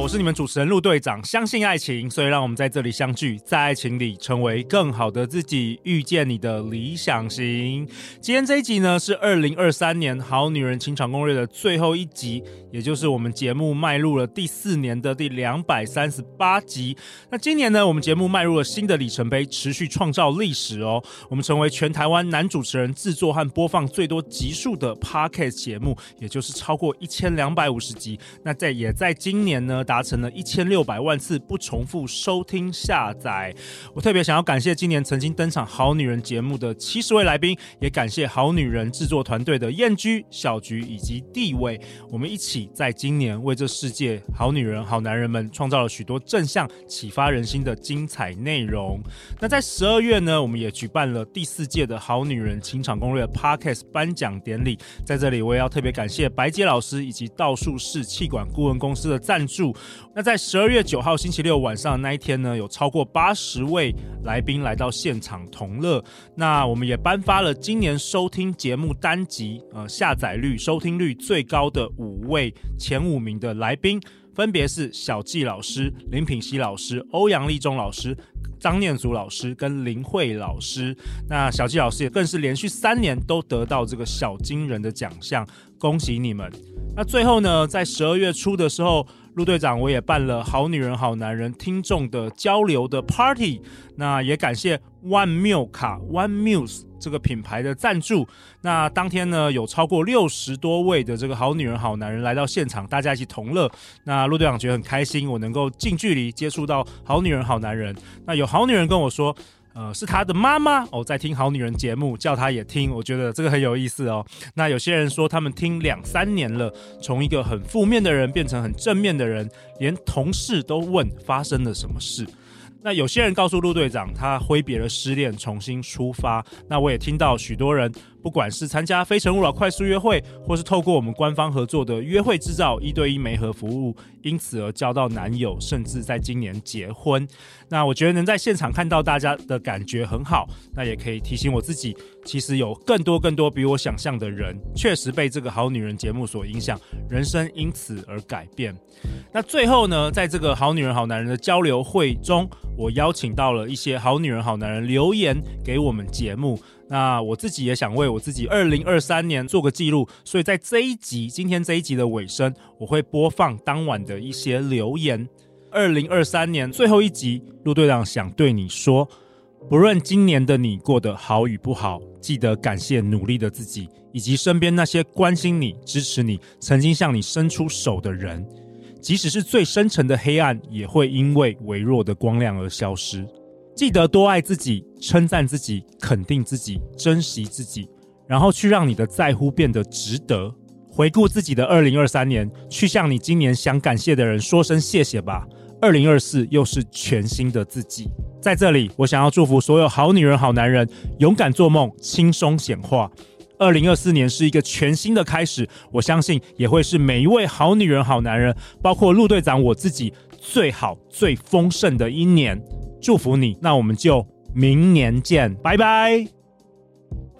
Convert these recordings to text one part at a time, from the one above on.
我是你们主持人陆队长。相信爱情，所以让我们在这里相聚，在爱情里成为更好的自己，遇见你的理想型。今天这一集呢，是二零二三年《好女人情场攻略》的最后一集，也就是我们节目迈入了第四年的第两百三十八集。那今年呢，我们节目迈入了新的里程碑，持续创造历史哦。我们成为全台湾男主持人制作和播放最多集数的 Podcast 节目，也就是超过一千两百五十集。那在也在今年呢。达成了一千六百万次不重复收听下载。我特别想要感谢今年曾经登场《好女人》节目的七十位来宾，也感谢《好女人》制作团队的燕居、小菊以及地位。我们一起在今年为这世界好女人、好男人们创造了许多正向、启发人心的精彩内容。那在十二月呢，我们也举办了第四届的《好女人情场攻略》Podcast 颁奖典礼。在这里，我也要特别感谢白洁老师以及道术士气管顾问公司的赞助。那在十二月九号星期六晚上的那一天呢，有超过八十位来宾来到现场同乐。那我们也颁发了今年收听节目单集呃下载率、收听率最高的五位前五名的来宾，分别是小纪老师、林品熙老师、欧阳立中老师、张念祖老师跟林慧老师。那小纪老师也更是连续三年都得到这个小金人的奖项，恭喜你们！那最后呢，在十二月初的时候。陆队长，我也办了好女人好男人听众的交流的 party，那也感谢 One m i l 卡 One Muse 这个品牌的赞助。那当天呢，有超过六十多位的这个好女人好男人来到现场，大家一起同乐。那陆队长觉得很开心，我能够近距离接触到好女人好男人。那有好女人跟我说。呃，是他的妈妈哦，在听好女人节目，叫他也听，我觉得这个很有意思哦。那有些人说他们听两三年了，从一个很负面的人变成很正面的人，连同事都问发生了什么事。那有些人告诉陆队长，他挥别了失恋，重新出发。那我也听到许多人。不管是参加《非诚勿扰》快速约会，或是透过我们官方合作的约会制造一对一媒合服务，因此而交到男友，甚至在今年结婚。那我觉得能在现场看到大家的感觉很好，那也可以提醒我自己，其实有更多更多比我想象的人，确实被这个好女人节目所影响，人生因此而改变。那最后呢，在这个好女人好男人的交流会中，我邀请到了一些好女人好男人留言给我们节目。那我自己也想为我自己二零二三年做个记录，所以在这一集，今天这一集的尾声，我会播放当晚的一些留言。二零二三年最后一集，陆队长想对你说，不论今年的你过得好与不好，记得感谢努力的自己，以及身边那些关心你、支持你、曾经向你伸出手的人。即使是最深沉的黑暗，也会因为微弱的光亮而消失。记得多爱自己，称赞自己，肯定自己，珍惜自己，然后去让你的在乎变得值得。回顾自己的二零二三年，去向你今年想感谢的人说声谢谢吧。二零二四又是全新的自己，在这里，我想要祝福所有好女人、好男人，勇敢做梦，轻松显化。二零二四年是一个全新的开始，我相信也会是每一位好女人、好男人，包括陆队长我自己最好、最丰盛的一年。祝福你，那我们就明年见，拜拜。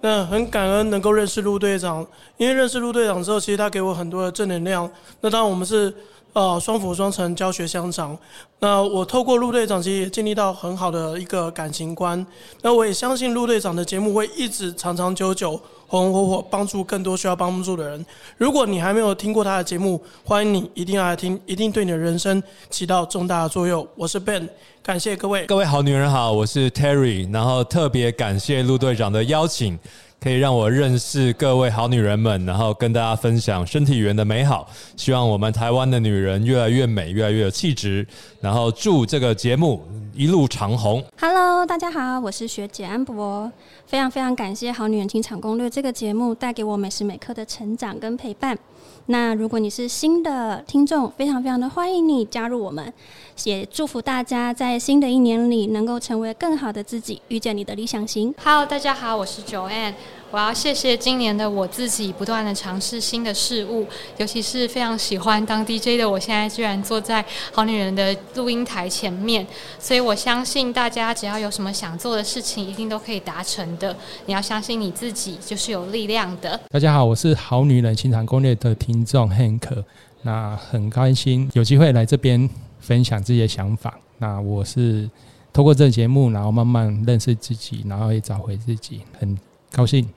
那很感恩能够认识陆队长，因为认识陆队长之后，其实他给我很多的正能量。那当然我们是呃双辅双成教学相长。那我透过陆队长，其实也建立到很好的一个感情观。那我也相信陆队长的节目会一直长长久久。红红火火，帮助更多需要帮助的人。如果你还没有听过他的节目，欢迎你一定要来听，一定对你的人生起到重大的作用。我是 Ben，感谢各位。各位好女人好，我是 Terry，然后特别感谢陆队长的邀请。可以让我认识各位好女人们，然后跟大家分享身体语言的美好。希望我们台湾的女人越来越美，越来越有气质。然后祝这个节目一路长虹。Hello，大家好，我是学姐安博。非常非常感谢《好女人情场攻略》这个节目带给我每时每刻的成长跟陪伴。那如果你是新的听众，非常非常的欢迎你加入我们。也祝福大家在新的一年里能够成为更好的自己，遇见你的理想型。Hello，大家好，我是 Joanne。我要谢谢今年的我自己，不断的尝试新的事物，尤其是非常喜欢当 DJ 的我，现在居然坐在好女人的录音台前面。所以我相信大家只要有什么想做的事情，一定都可以达成的。你要相信你自己，就是有力量的。大家好，我是好女人情场攻略的听众 Hank，那很开心有机会来这边分享自己的想法。那我是透过这个节目，然后慢慢认识自己，然后也找回自己，很。高兴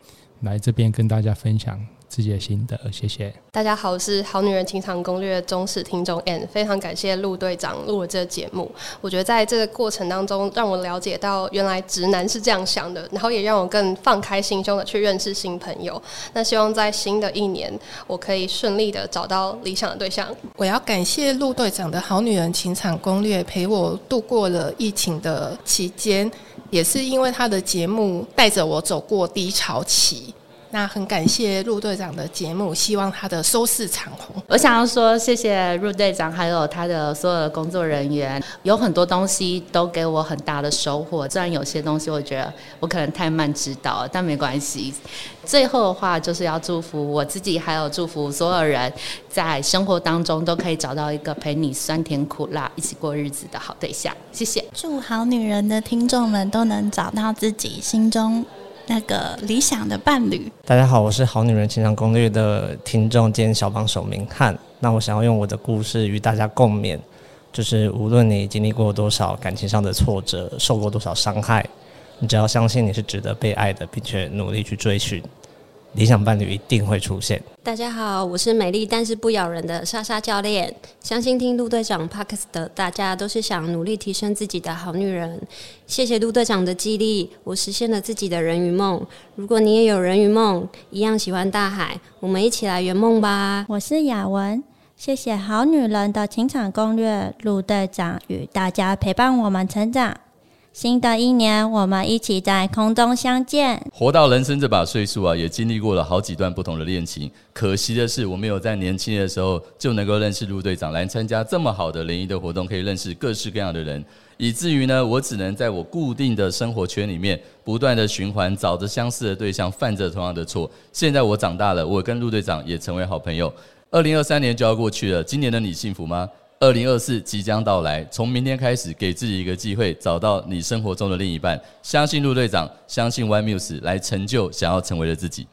来这边跟大家分享自己的心得，谢谢。大家好，我是好女人情场攻略的忠实听众 Ann，非常感谢陆队长录了这个节目。我觉得在这个过程当中，让我了解到原来直男是这样想的，然后也让我更放开心胸的去认识新朋友。那希望在新的一年，我可以顺利的找到理想的对象。我要感谢陆队长的好女人情场攻略，陪我度过了疫情的期间。也是因为他的节目带着我走过低潮期，那很感谢陆队长的节目，希望他的收视长虹。我想要说谢谢陆队长，还有他的所有的工作人员，有很多东西都给我很大的收获。虽然有些东西我觉得我可能太慢知道，但没关系。最后的话就是要祝福我自己，还有祝福所有人，在生活当中都可以找到一个陪你酸甜苦辣一起过日子的好对象。谢谢。祝好女人的听众们都能找到自己心中。那个理想的伴侣。大家好，我是好女人情商攻略的听众兼小帮手明翰。那我想要用我的故事与大家共勉，就是无论你经历过多少感情上的挫折，受过多少伤害，你只要相信你是值得被爱的，并且努力去追寻。理想伴侣一定会出现。大家好，我是美丽但是不咬人的莎莎教练。相信听陆队长 Podcast 的大家都是想努力提升自己的好女人。谢谢陆队长的激励，我实现了自己的人鱼梦。如果你也有人鱼梦，一样喜欢大海，我们一起来圆梦吧。我是雅文，谢谢好女人的情场攻略，陆队长与大家陪伴我们成长。新的一年，我们一起在空中相见。活到人生这把岁数啊，也经历过了好几段不同的恋情。可惜的是，我没有在年轻的时候就能够认识陆队长，来参加这么好的联谊的活动，可以认识各式各样的人，以至于呢，我只能在我固定的生活圈里面不断的循环，找着相似的对象，犯着同样的错。现在我长大了，我跟陆队长也成为好朋友。二零二三年就要过去了，今年的你幸福吗？二零二四即将到来，从明天开始，给自己一个机会，找到你生活中的另一半。相信陆队长，相信 One Muse，来成就想要成为的自己。